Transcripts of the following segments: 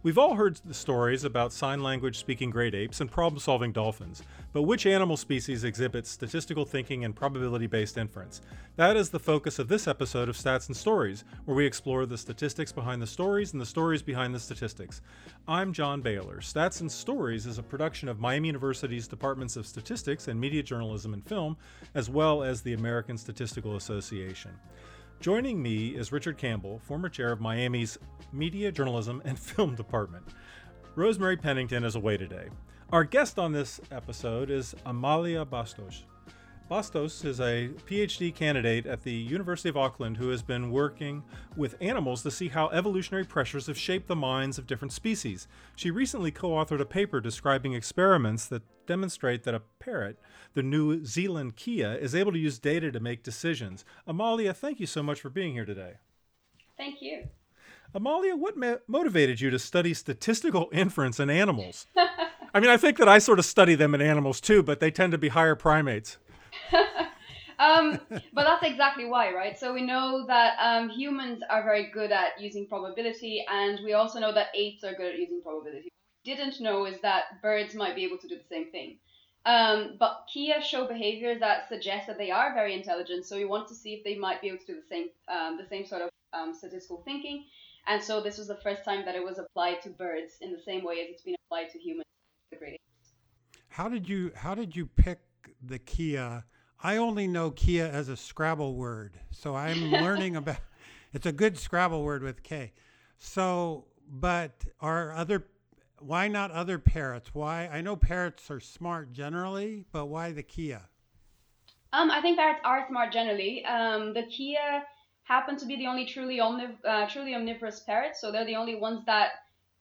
We've all heard the stories about sign language speaking great apes and problem solving dolphins, but which animal species exhibits statistical thinking and probability based inference? That is the focus of this episode of Stats and Stories, where we explore the statistics behind the stories and the stories behind the statistics. I'm John Bailer. Stats and Stories is a production of Miami University's Departments of Statistics and Media Journalism and Film, as well as the American Statistical Association. Joining me is Richard Campbell, former chair of Miami's Media, Journalism, and Film Department. Rosemary Pennington is away today. Our guest on this episode is Amalia Bastos. Bastos is a PhD candidate at the University of Auckland who has been working with animals to see how evolutionary pressures have shaped the minds of different species. She recently co authored a paper describing experiments that demonstrate that a parrot, the New Zealand kea, is able to use data to make decisions. Amalia, thank you so much for being here today. Thank you. Amalia, what ma- motivated you to study statistical inference in animals? I mean, I think that I sort of study them in animals too, but they tend to be higher primates. Um, but that's exactly why, right? So we know that um, humans are very good at using probability, and we also know that apes are good at using probability. What we didn't know is that birds might be able to do the same thing. Um, but kea show behaviors that suggest that they are very intelligent. So we want to see if they might be able to do the same, um, the same sort of um, statistical thinking. And so this was the first time that it was applied to birds in the same way as it's been applied to humans. How did you How did you pick the kea? I only know kea as a Scrabble word, so I'm learning about. It's a good Scrabble word with K. So, but are other why not other parrots? Why I know parrots are smart generally, but why the kea? Um, I think parrots are smart generally. Um, the kea happen to be the only truly omniv- uh, truly omnivorous parrots, so they're the only ones that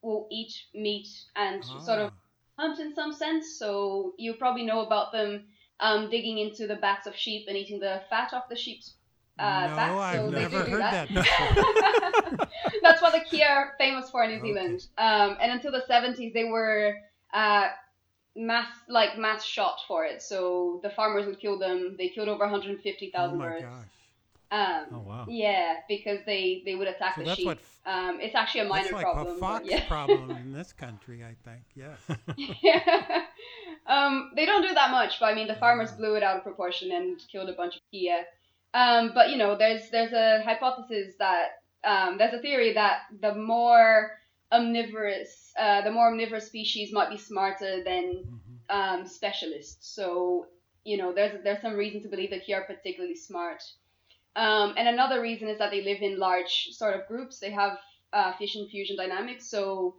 will eat meat and ah. sort of ah. hunt in some sense. So you probably know about them um, digging into the backs of sheep and eating the fat off the sheep's uh, no, back. So I've they never do heard that. that. That's what the kea are famous for in New Zealand. Okay. Um, and until the 70s, they were uh, mass like mass shot for it. So the farmers would kill them. They killed over 150,000 oh birds. Gosh. Um, oh wow! Yeah, because they they would attack so the sheep. Um, it's actually a minor that's like problem. a fox yeah. problem in this country, I think. Yes. yeah. Um, they don't do that much, but I mean, the farmers blew it out of proportion and killed a bunch of kea. Um, but you know, there's there's a hypothesis that um, there's a theory that the more omnivorous, uh, the more omnivorous species might be smarter than mm-hmm. um, specialists. So you know, there's there's some reason to believe that kea are particularly smart. Um, and another reason is that they live in large sort of groups. They have uh, fission fusion dynamics. So,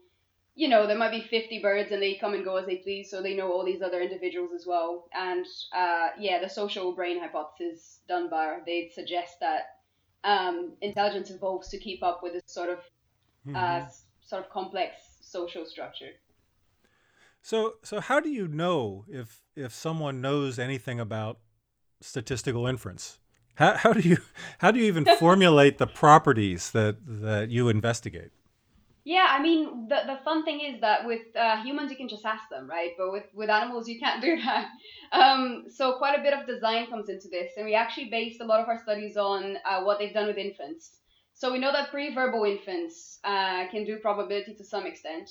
you know, there might be 50 birds and they come and go as they please. So they know all these other individuals as well. And uh, yeah, the social brain hypothesis done by they suggest that um, intelligence evolves to keep up with this sort of uh, mm-hmm. uh, sort of complex social structure. So, so how do you know if if someone knows anything about statistical inference? How, how do you how do you even formulate the properties that that you investigate? Yeah, I mean the the fun thing is that with uh, humans you can just ask them, right? But with with animals you can't do that. Um, so quite a bit of design comes into this, and we actually based a lot of our studies on uh, what they've done with infants. So we know that pre-verbal infants uh, can do probability to some extent.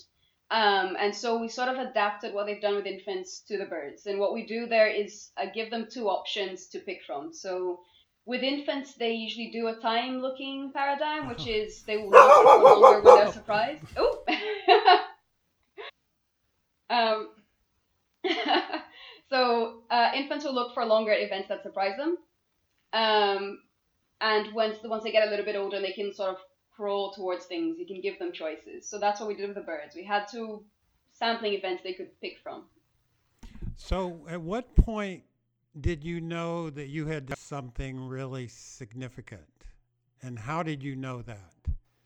Um, and so we sort of adapted what they've done with infants to the birds. And what we do there is uh, give them two options to pick from. So with infants, they usually do a time looking paradigm, which is they will look for longer when they're surprised. Oh! um, so uh, infants will look for longer events that surprise them. Um, and once, once they get a little bit older, they can sort of crawl towards things. You can give them choices. So that's what we did with the birds. We had two sampling events they could pick from. So at what point did you know that you had done something really significant? And how did you know that?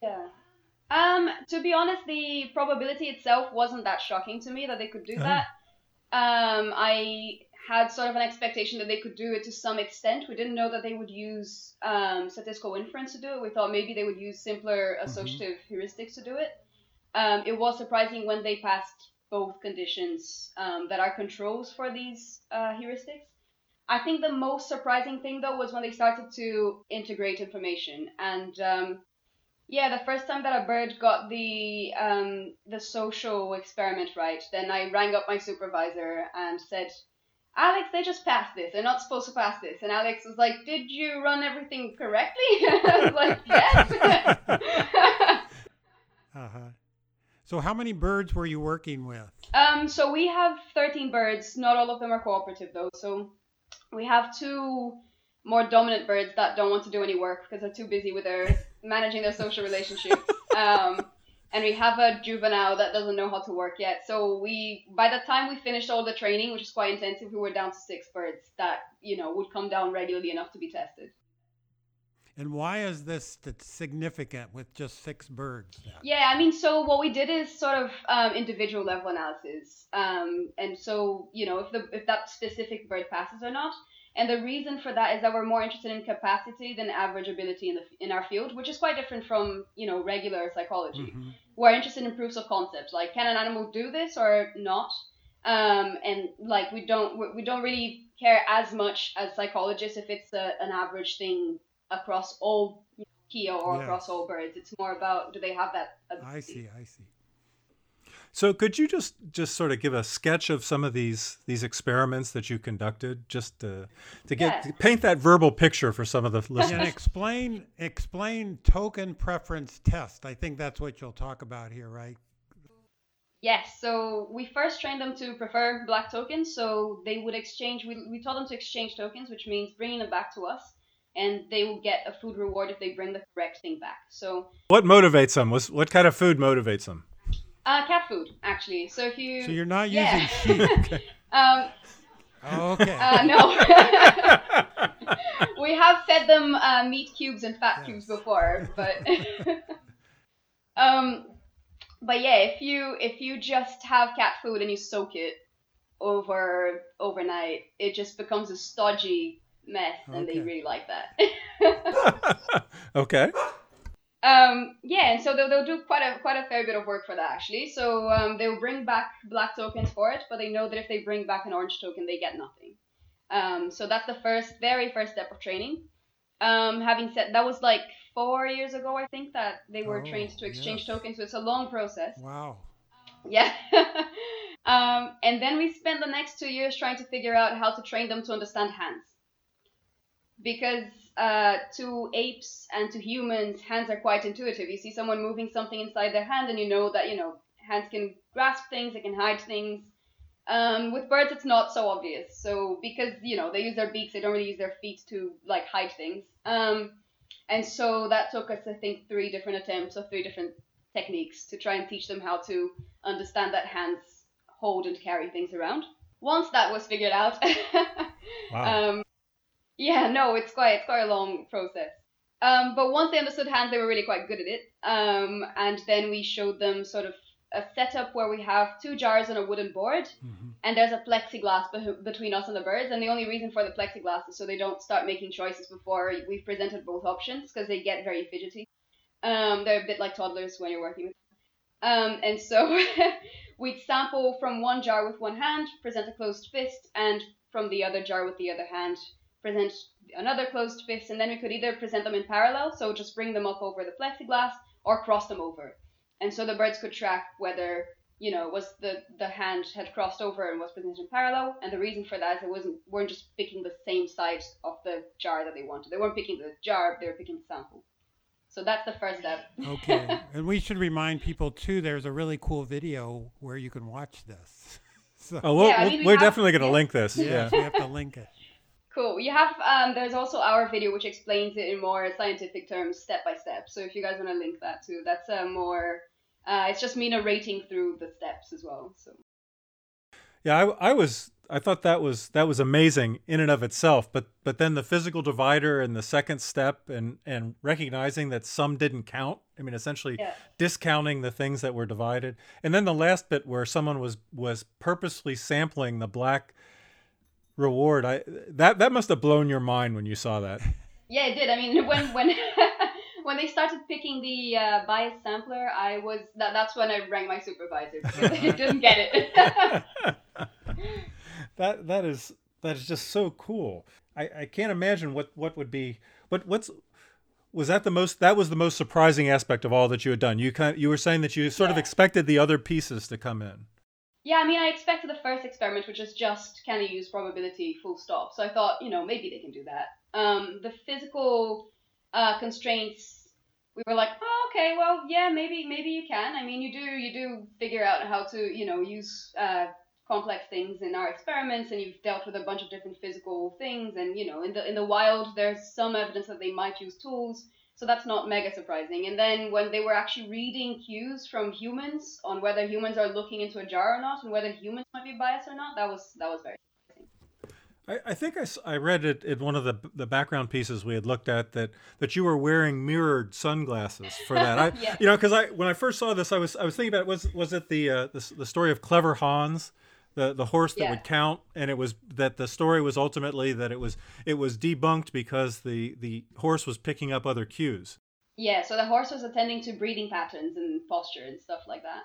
Yeah. Um, to be honest, the probability itself wasn't that shocking to me that they could do uh-huh. that. Um, I had sort of an expectation that they could do it to some extent. We didn't know that they would use um, statistical inference to do it. We thought maybe they would use simpler mm-hmm. associative mm-hmm. heuristics to do it. Um, it was surprising when they passed both conditions um, that are controls for these uh, heuristics. I think the most surprising thing though was when they started to integrate information and um, Yeah, the first time that a bird got the um, the social experiment right, then I rang up my supervisor and said, Alex, they just passed this. They're not supposed to pass this. And Alex was like, Did you run everything correctly? I was like, Yes. uh-huh. So how many birds were you working with? um, so we have 13 birds. Not all of them are cooperative though. So we have two more dominant birds that don't want to do any work because they're too busy with their managing their social relationships. Um, and we have a juvenile that doesn't know how to work yet. So we, by the time we finished all the training, which is quite intensive, we were down to six birds that you know would come down regularly enough to be tested. And why is this significant with just six birds? then? Yeah, I mean, so what we did is sort of um, individual level analysis, um, and so you know if the if that specific bird passes or not. And the reason for that is that we're more interested in capacity than average ability in the in our field, which is quite different from you know regular psychology. Mhm. We're interested in proofs of concept, like can an animal do this or not, um, and like we don't we- we don't really care as much as psychologists if it's a, an average thing across all kea or Yes. across all birds. It's more about do they have that ability. I see, I see. So could you just just sort of give a sketch of some of these these experiments that you conducted, just to to get Yeah. to paint that verbal picture for some of the listeners? And listeners? explain explain token preference test. I think that's what you'll talk about here, right? Yes, so we first trained them to prefer black tokens, so they would exchange. We, we told them to exchange tokens, which means bringing them back to us, and they will get a food reward if they bring the correct thing back. So, what motivates them? Was what kind of food motivates them? uh, cat food actually. So if you So you're not Yeah. using sheep. um, Oh, okay. uh, no, we have fed them uh, meat cubes and fat Yes. cubes before, but um, but yeah, if you if you just have cat food and you soak it over overnight, it just becomes a stodgy mess, and they really like that. okay. Um, yeah, and so they'll, they'll do quite a quite a fair bit of work for that actually. So um, they'll bring back black tokens for it, but they know that if they bring back an orange token, they get nothing. Um, so that's the first, very first step of training. Um, having said that was like four years ago, I think that they were Oh, trained to exchange yes. tokens. So it's a long process. wow. Yeah. um, and then we spent the next two years trying to figure out how to train them to understand hands. Because uh, to apes and to humans, hands are quite intuitive. You see someone moving something inside their hand, and you know that you know hands can grasp things, they can hide things. Um, with birds, it's not so obvious. So because you know they use their beaks, they don't really use their feet to like hide things. Um, and so that took us, I think, three different attempts or three different techniques to try and teach them how to understand that hands hold and carry things around. Once that was figured out, Wow. um, yeah, no, it's quite it's quite a long process. Um, but once they understood hands, they were really quite good at it. Um, and then we showed them sort of a setup where we have two jars on a wooden board, Mhm. and there's a plexiglass beh between us and the birds. And the only reason for the plexiglass is so they don't start making choices before we've presented both options, because they get very fidgety. Um, they're a bit like toddlers when you're working with them. Um, and so we'd sample from one jar with one hand, present a closed fist, and from the other jar with the other hand, present another closed fist, and then we could either present them in parallel, so just bring them up over the plexiglass, or cross them over. And so the birds could track whether, you know, was the, the hand had crossed over and was presented in parallel, and the reason for that is it wasn't weren't just picking the same side of the jar that they wanted. They weren't picking the jar, they were picking the sample. So that's the first step. Okay. and we should remind people too. There's a really cool video where you can watch this. So Oh, we'll, yeah, I mean, we we're have- definitely going to yeah. link this. yes, Yeah. we have to link it. Cool. You have um, there's also our video which explains it in more scientific terms, step by step. So if you guys want to link that too, that's a more. Uh, it's just me narrating through the steps as well. So Yeah, I, I was I thought that was that was amazing in and of itself, but but then the physical divider and the second step and and recognizing that some didn't count. I mean, essentially Yeah. discounting the things that were divided, and then the last bit where someone was was purposely sampling the black reward. I that that must have blown your mind when you saw that. yeah, it did. I mean, when when when they started picking the uh, bias sampler, I was that that's when I rang my supervisor because I didn't get it. that that is that is just so cool. I, I can't imagine what what would be what what's was that the most that was the most surprising aspect of all that you had done you kind you were saying that you sort yeah. of expected the other pieces to come in yeah i mean i expected the first experiment which is just can you use probability full stop? So i thought you know maybe they can do that. Um, the physical uh, constraints we were like oh okay well yeah maybe maybe you can. I mean you do you do figure out how to you know use uh, complex things in our experiments and you've dealt with a bunch of different physical things and you know in the in the wild there's some evidence that they might use tools so that's not mega surprising and then when they were actually reading cues from humans on whether humans are looking into a jar or not and whether humans might be biased or not that was that was very I, I think I, I read it in one of the the background pieces we had looked at that that you were wearing mirrored sunglasses for that. I yeah. you know because I when I first saw this I was I was thinking about was was it the uh, the, the story of Clever Hans the the horse that yeah. would count and it was that the story was ultimately that it was it was debunked because the the horse was picking up other cues. Yeah so the horse was attending to breathing patterns and posture and stuff like that.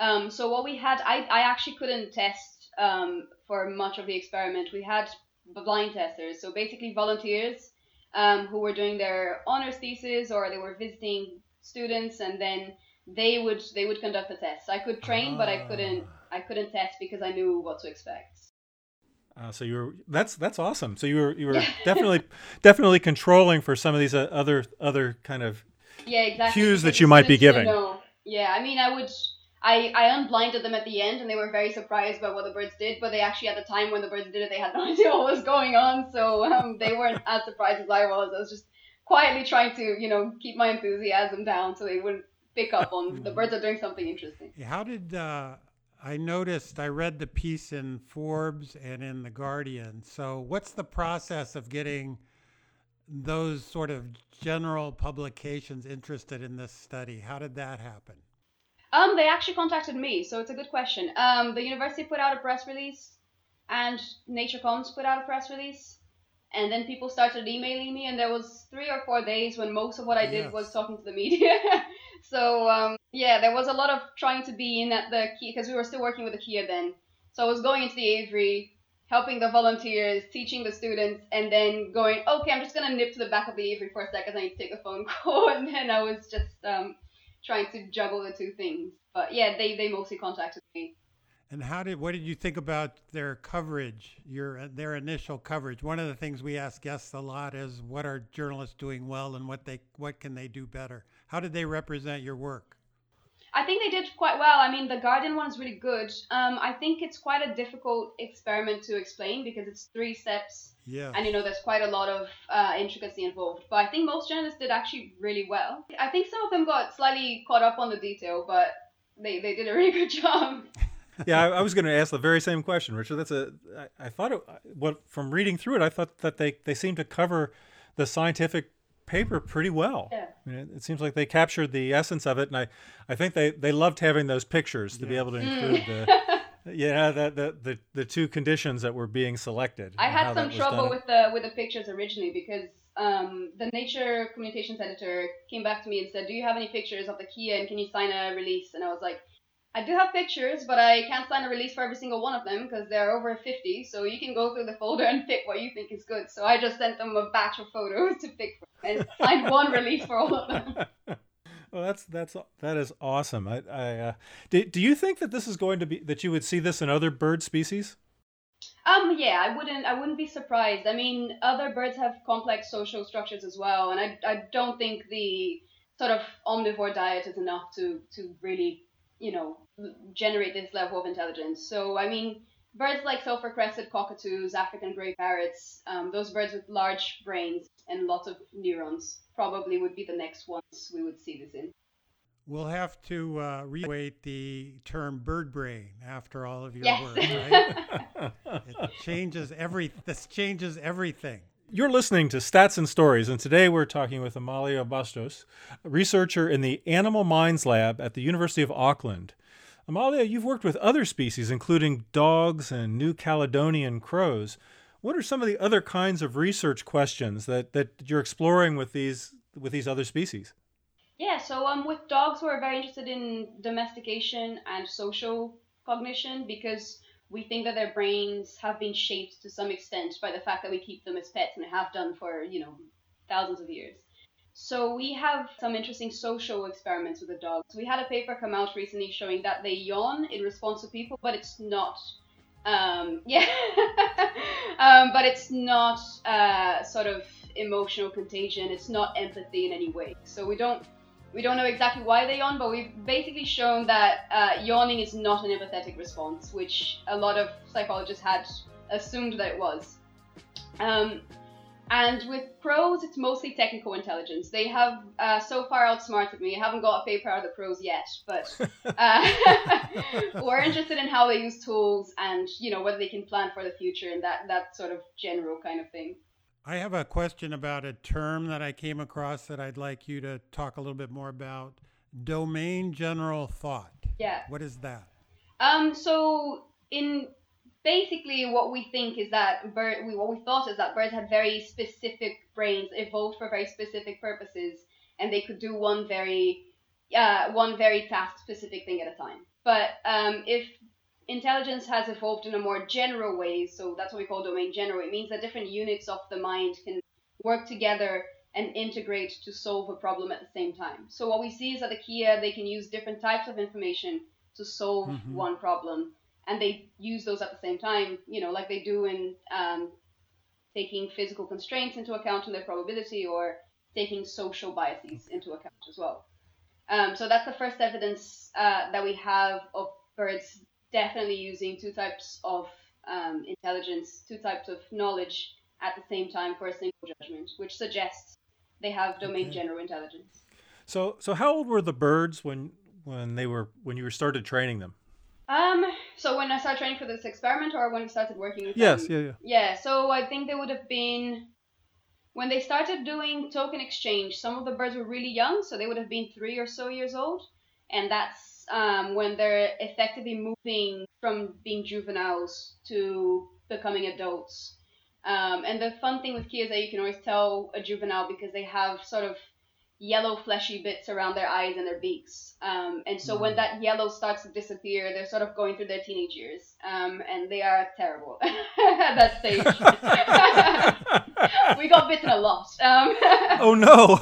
Um, so what we had i i actually couldn't test um, for much of the experiment. We had blind testers so basically volunteers um, who were doing their honors thesis or they were visiting students and then they would they would conduct the tests i could train but i couldn't I couldn't test because I knew what to expect. Uh, so you were that's that's awesome. So you were you were definitely definitely controlling for some of these uh, other other kind of yeah exactly cues that you might be giving. Yeah, I mean, I would I I unblinded them at the end, and they were very surprised by what the birds did. But they actually at the time when the birds did it, they had no idea what was going on, so um, they weren't as surprised as I was. I was just quietly trying to you know keep my enthusiasm down so they wouldn't pick up on the birds are doing something interesting. How did uh, I noticed I read the piece in Forbes and in The Guardian. So, what's the process of getting those sort of general publications interested in this study? How did that happen? Um, they actually contacted me, so it's a good question. Um, the university put out a press release, and Nature Comms put out a press release, and then people started emailing me, and there was three or four days when most of what I did yes. was talking to the media. so um, yeah, there was a lot of trying to be in at the key because we were still working with the kea then. So I was going into the aviary, helping the volunteers, teaching the students, and then going, okay, I'm just gonna nip to the back of the aviary for a second. I need to take a phone call, and then I was just um, trying to juggle the two things. But yeah, they they mostly contacted me. And how did what did you think about their coverage, your their initial coverage? One of the things we ask guests a lot is what are journalists doing well and what they what can they do better? How did they represent your work? I think they did quite well. I mean, the Guardian one is really good. Um, I think it's quite a difficult experiment to explain because it's three steps. Yeah. And you know, there's quite a lot of uh, intricacy involved. But I think most journalists did actually really well. I think some of them got slightly caught up on the detail, but they, they did a really good job. Yeah, I, I was going to ask the very same question, Richard. That's a. I, I thought it, what from reading through it, I thought that they they seemed to cover the scientific paper pretty well. Yeah. I mean, it, it, seems like they captured the essence of it, and I, I think they, they loved having those pictures to yeah. be able to include the, yeah, the, the, the the two conditions that were being selected. I had some trouble with the with the pictures originally because um, the Nature Communications editor came back to me and said, "Do you have any pictures of the kea and can you sign a release?" And I was like, I do have pictures, but I can't sign a release for every single one of them because there are over 50. So you can go through the folder and pick what you think is good. So I just sent them a batch of photos to pick from and signed one release for all of them. Well, that's that's that is awesome. I, I uh, do, do you think that this is going to be that you would see this in other bird species? Um, yeah, I wouldn't. I wouldn't be surprised. I mean, other birds have complex social structures as well, and I, I don't think the sort of omnivore diet is enough to to really you know, generate this level of intelligence. So, I mean, birds like sulfur crested cockatoos, African gray parrots, um, those birds with large brains and lots of neurons probably would be the next ones we would see this in. We'll have to uh, reevaluate the term bird brain after all of your yes. work, right? it changes every. This changes everything. You're listening to Stats and Stories, and today we're talking with Amalia Bastos, a researcher in the Animal Minds Lab at the University of Auckland. Amalia, you've worked with other species, including dogs and New Caledonian crows. What are some of the other kinds of research questions that, that you're exploring with these with these other species? Yeah, so um, with dogs, we're very interested in domestication and social cognition because we think that their brains have been shaped to some extent by the fact that we keep them as pets and have done for you know thousands of years. So we have some interesting social experiments with the dogs. We had a paper come out recently showing that they yawn in response to people, but it's not. Um, yeah, um, but it's not uh, sort of emotional contagion. It's not empathy in any way. So we don't we don't know exactly why they yawn, but we've basically shown that uh, yawning is not an empathetic response, which a lot of psychologists had assumed that it was. Um, and with crows, it's mostly technical intelligence. They have uh, so far outsmarted me. I haven't got a paper out of the crows yet, but uh, we're interested in how they use tools and you know whether they can plan for the future and that that sort of general kind of thing. I have a question about a term that I came across that I'd like you to talk a little bit more about. Domain general thought. Yeah. What is that? Um. So in basically what we think is that bird we, what we thought is that birds had very specific brains evolved for very specific purposes and they could do one very uh, one very task specific thing at a time. But um, if intelligence has evolved in a more general way so that's what we call domain general it means that different units of the mind can work together and integrate to solve a problem at the same time. So what we see is that the kea they can use different types of information to solve Mhm. one problem and they use those at the same time, you know, like they do in um, taking physical constraints into account in their probability or taking social biases into account as well. Um, so that's the first evidence uh, that we have of birds definitely using two types of um, intelligence, two types of knowledge at the same time for a single judgment, which suggests they have domain Okay. general intelligence. So so how old were the birds when when they were when you started training them? Um, so when I started training for this experiment, or when we started working with Yes, them? yeah, yeah. Yeah, so I think they would have been when they started doing token exchange. Some of the birds were really young, so they would have been three or so years old, and that's um, when they're effectively moving from being juveniles to becoming adults. Um, and the fun thing with kea is that you can always tell a juvenile because they have sort of yellow fleshy bits around their eyes and their beaks. Um, and so when Mhm. that yellow starts to disappear, they're sort of going through their teenage years. Um, and they are terrible at that stage. we got bitten a lot. Um, oh no.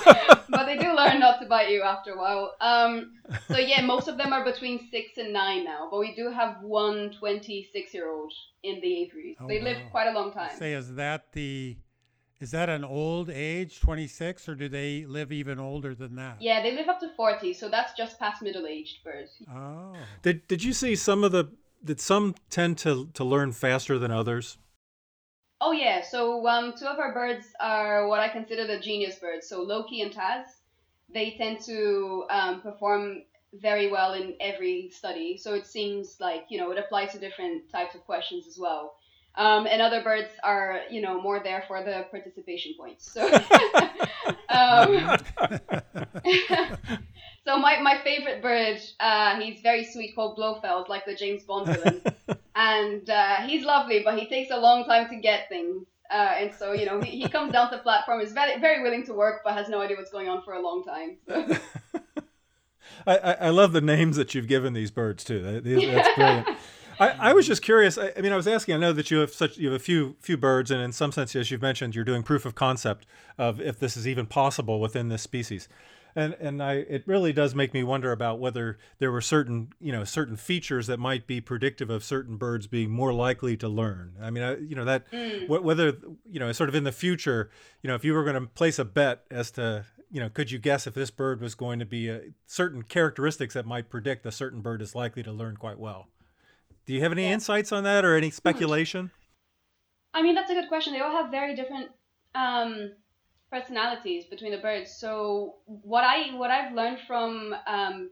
but they do learn not to bite you after a while. Um, so yeah, most of them are between six and nine now, but we do have one 26 year old in the aviaries. Oh, they live quite a long time. Say, is that the, is that an old age, 26, or do they live even older than that? Yeah, they live up to 40, so that's just past middle aged birds. Oh. did did you see some of the did some tend to to learn faster than others? Oh yeah, so um, two of our birds are what I consider the genius birds. So Loki and Taz, they tend to um, perform very well in every study. So it seems like you know it applies to different types of questions as well. Um, and other birds are you know more there for the participation points. So. um, so my, my favorite bird, uh, he's very sweet, called Blofeld, like the James Bond villain and uh, he's lovely, but he takes a long time to get things. Uh, and so, you know, he, he comes down to the platform, is very, very willing to work, but has no idea what's going on for a long time. So, I, I, I love the names that you've given these birds too. That- That's brilliant. I, I was just curious. I, I mean, I was asking. I know that you have such you have a few few birds, and in some sense, as you've mentioned, you're doing proof of concept of if this is even possible within this species. And and I it really does make me wonder about whether there were certain you know certain features that might be predictive of certain birds being more likely to learn. I mean, I, you know that Mm. whether you know sort of in the future, you know, if you were going to place a bet as to you know, could you guess if this bird was going to be a, certain characteristics that might predict a certain bird is likely to learn quite well? Do you have any Yeah. insights on that or any speculation? I mean, that's a good question. They all have very different um, personalities between the birds. So what I what I've learned from um,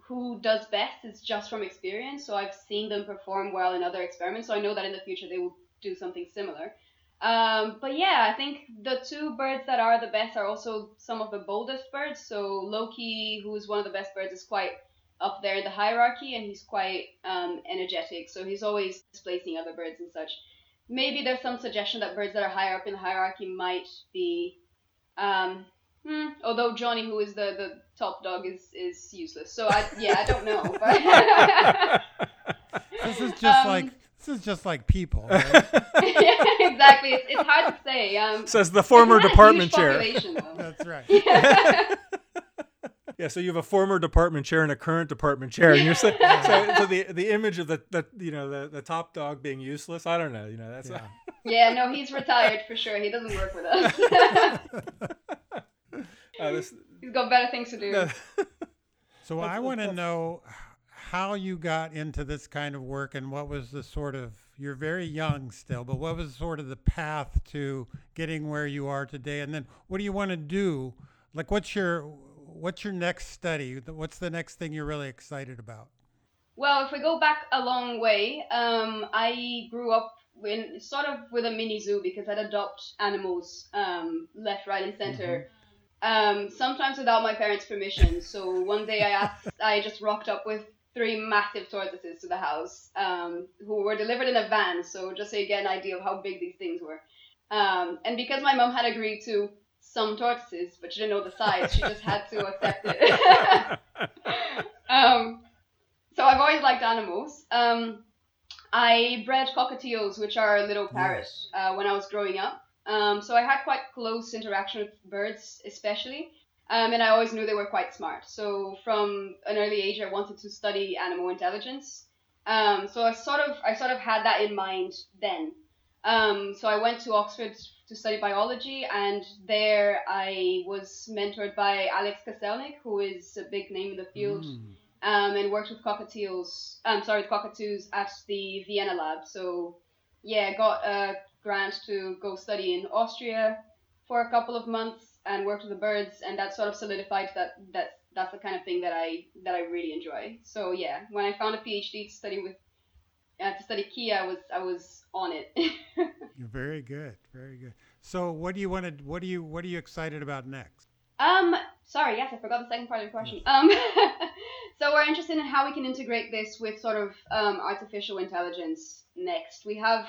who does best is just from experience. So I've seen them perform well in other experiments. So I know that in the future they will do something similar. Um, but yeah, I think the two birds that are the best are also some of the boldest birds. So Loki, who is one of the best birds, is quite up there in the hierarchy, and he's quite um, energetic. So he's always displacing other birds and such. Maybe there's some suggestion that birds that are higher up in the hierarchy might be. Um, hmm, although Johnny, who is the, the top dog, is, is useless. So I yeah, I don't know. But This is just Um, like This is just like people. Right? yeah, exactly. It's, it's hard to say. Um, Says the former it's not a department chair. That's right. Yeah, so you have a former department chair and a current department chair, and you're saying so, so the the image of the, the you know the, the top dog being useless. I don't know. You know that's Yeah. Yeah, no, he's retired for sure. He doesn't work with us. uh, this, he's got better things to do. no, So I want to know how you got into this kind of work and what was the sort of you're very young still, but what was sort of the path to getting where you are today? And then what do you want to do? Like what's your what's your next study? What's the next thing you're really excited about? Well, if we go back a long way, um, I grew up in sort of with a mini zoo because I'd adopt animals um, left, right, and center. Um, sometimes without my parents' permission. So one day I asked, I just rocked up with three massive tortoises to the house, um, who were delivered in a van. So just so you get an idea of how big these things were. Um, and because my mom had agreed to some tortoises, but she didn't know the size, she just had to accept it. um, so I've always liked animals. Um, I bred cockatiels, which are little parrots, uh, when I was growing up. Um, so I had quite close interaction with birds, especially. Um, and I always knew they were quite smart. So from an early age, I wanted to study animal intelligence. Um, so I sort of I sort of had that in mind then. Um, so I went to Oxford to study biology, and there I was mentored by Alex Kacelnik, who is a big name in the field Mm. um, and worked with cockatiels. I'm sorry, cockatoos at the Vienna lab. So yeah, got a grant to go study in Austria for a couple of months and worked with the birds, and that sort of solidified that that that's the kind of thing that I that I really enjoy. So yeah, when I found a PhD to study with uh, to study kea, I was I was on it. You're very good. Very good. So what do you want to what do you what are you excited about next? Um, sorry, yes, I forgot the second part of the question. Um, so we're interested in how we can integrate this with sort of um, artificial intelligence next. We have,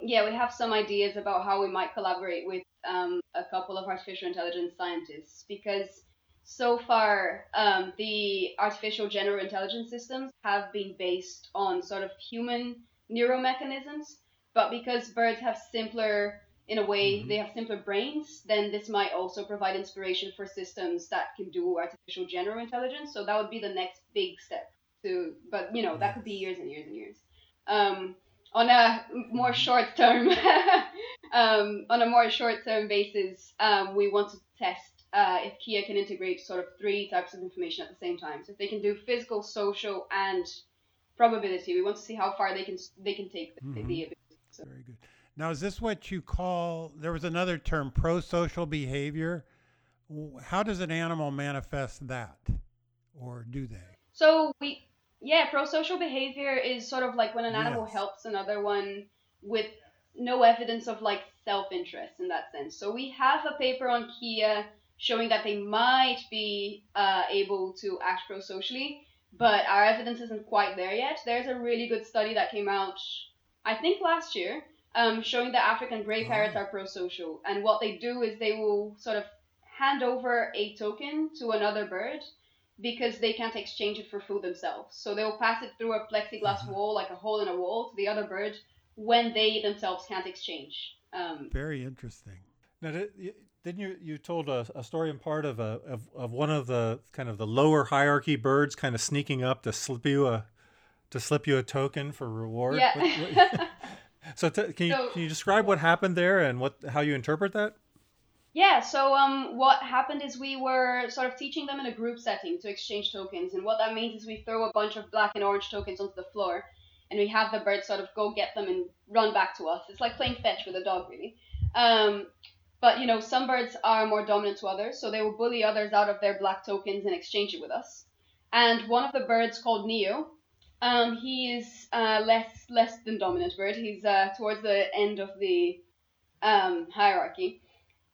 yeah, we have some ideas about how we might collaborate with um, a couple of artificial intelligence scientists because so far um, the artificial general intelligence systems have been based on sort of human neuromechanisms, but because birds have simpler in a way Mhm. they have simpler brains, then this might also provide inspiration for systems that can do artificial general intelligence. So that would be the next big step to, but you know, that could be years and years and years. Um, on a more short term, um, on a more short term basis, um, we want to test uh, if kea can integrate sort of three types of information at the same time. So if they can do physical, social, and probability, we want to see how far they can they can take the, Mhm. the ability. Very good. Now, is this what you call? There was another term, pro-social behavior. How does an animal manifest that, or do they? So we, yeah, pro-social behavior is sort of like when an animal Yes. helps another one with no evidence of like self-interest in that sense. So we have a paper on kea showing that they might be uh, able to act pro-socially, but our evidence isn't quite there yet. There's a really good study that came out, I think last year, um, showing that African gray parrots Oh. are pro-social, and what they do is they will sort of hand over a token to another bird because they can't exchange it for food themselves. So they will pass it through a plexiglass Mhm. wall, like a hole in a wall, to the other bird when they themselves can't exchange. Um, Very interesting. Now, didn't you you told a, a story in part of a of, of one of the kind of the lower hierarchy birds kind of sneaking up to slip you a to slip you a token for reward? yeah. What- what- so t- can you So- can you describe what happened there and what how you interpret that? Yeah, so um, what happened is we were sort of teaching them in a group setting to exchange tokens, and what that means is we throw a bunch of black and orange tokens onto the floor, and we have the bird sort of go get them and run back to us. It's like playing fetch with a dog, really. Um, but you know, some birds are more dominant to others, so they will bully others out of their black tokens and exchange it with us. And one of the birds called Neo, um, he is uh, less less than dominant bird. He's uh, towards the end of the um, hierarchy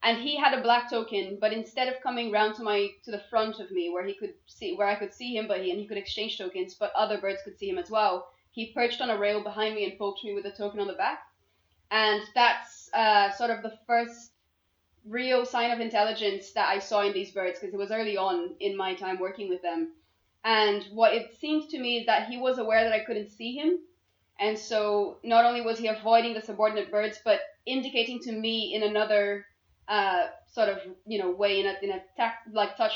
and he had a black token but instead of coming round to my to the front of me where he could see where i could see him but he and he could exchange tokens but other birds could see him as well he perched on a rail behind me and poked me with a token on the back and that's uh, sort of the first real sign of intelligence that i saw in these birds because it was early on in my time working with them and what it seemed to me is that he was aware that i couldn't see him And so not only was he avoiding the subordinate birds, but indicating to me in another uh, sort of you know way in a in a tact, like touch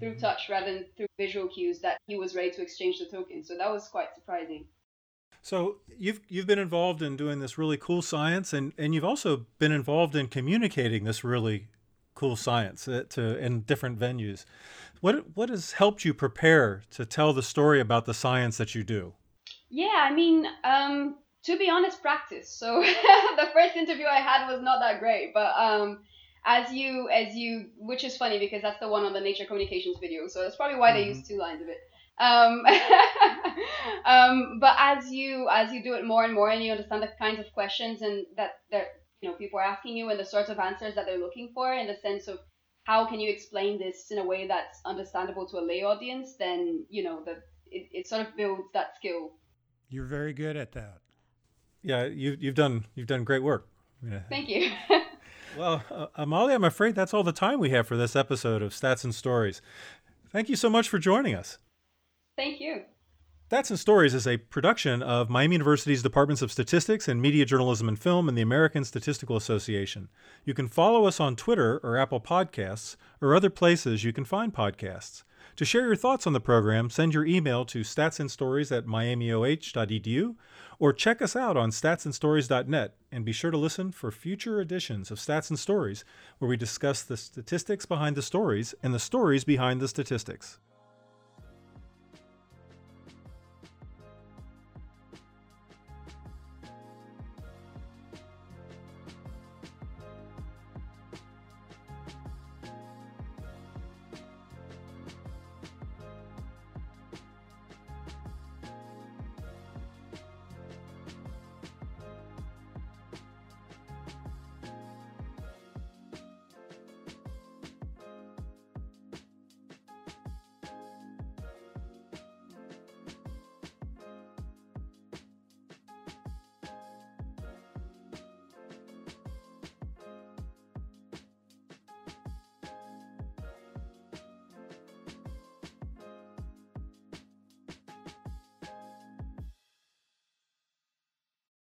through touch rather than through visual cues that he was ready to exchange the token. So that was quite surprising. So you've you've been involved in doing this really cool science, and and you've also been involved in communicating this really cool science uh, to in different venues. What what has helped you prepare to tell the story about the science that you do? Yeah, I mean, um, to be honest, practice. So the first interview I had was not that great, but um, as you as you, which is funny because that's the one on the Nature Communications video, so that's probably why they Mhm. used two lines of it. Um, um, but as you as you do it more and more, and you understand the kinds of questions and that that you know people are asking you, and the sorts of answers that they're looking for, in the sense of how can you explain this in a way that's understandable to a lay audience, then you know the it, it sort of builds that skill You're very good at that. Yeah, you you've done you've done great work. Yeah. Thank you. Well, uh, Amalia, I'm afraid that's all the time we have for this episode of Stats and Stories. Thank you so much for joining us. Thank you. Stats and Stories is a production of Miami University's Departments of Statistics and Media Journalism and Film and the American Statistical Association. You can follow us on Twitter or Apple Podcasts or other places you can find podcasts. To share your thoughts on the program, send your email to statsandstories at miamioh.edu or check us out on statsandstories.net and be sure to listen for future editions of Stats and Stories where we discuss the statistics behind the stories and the stories behind the statistics.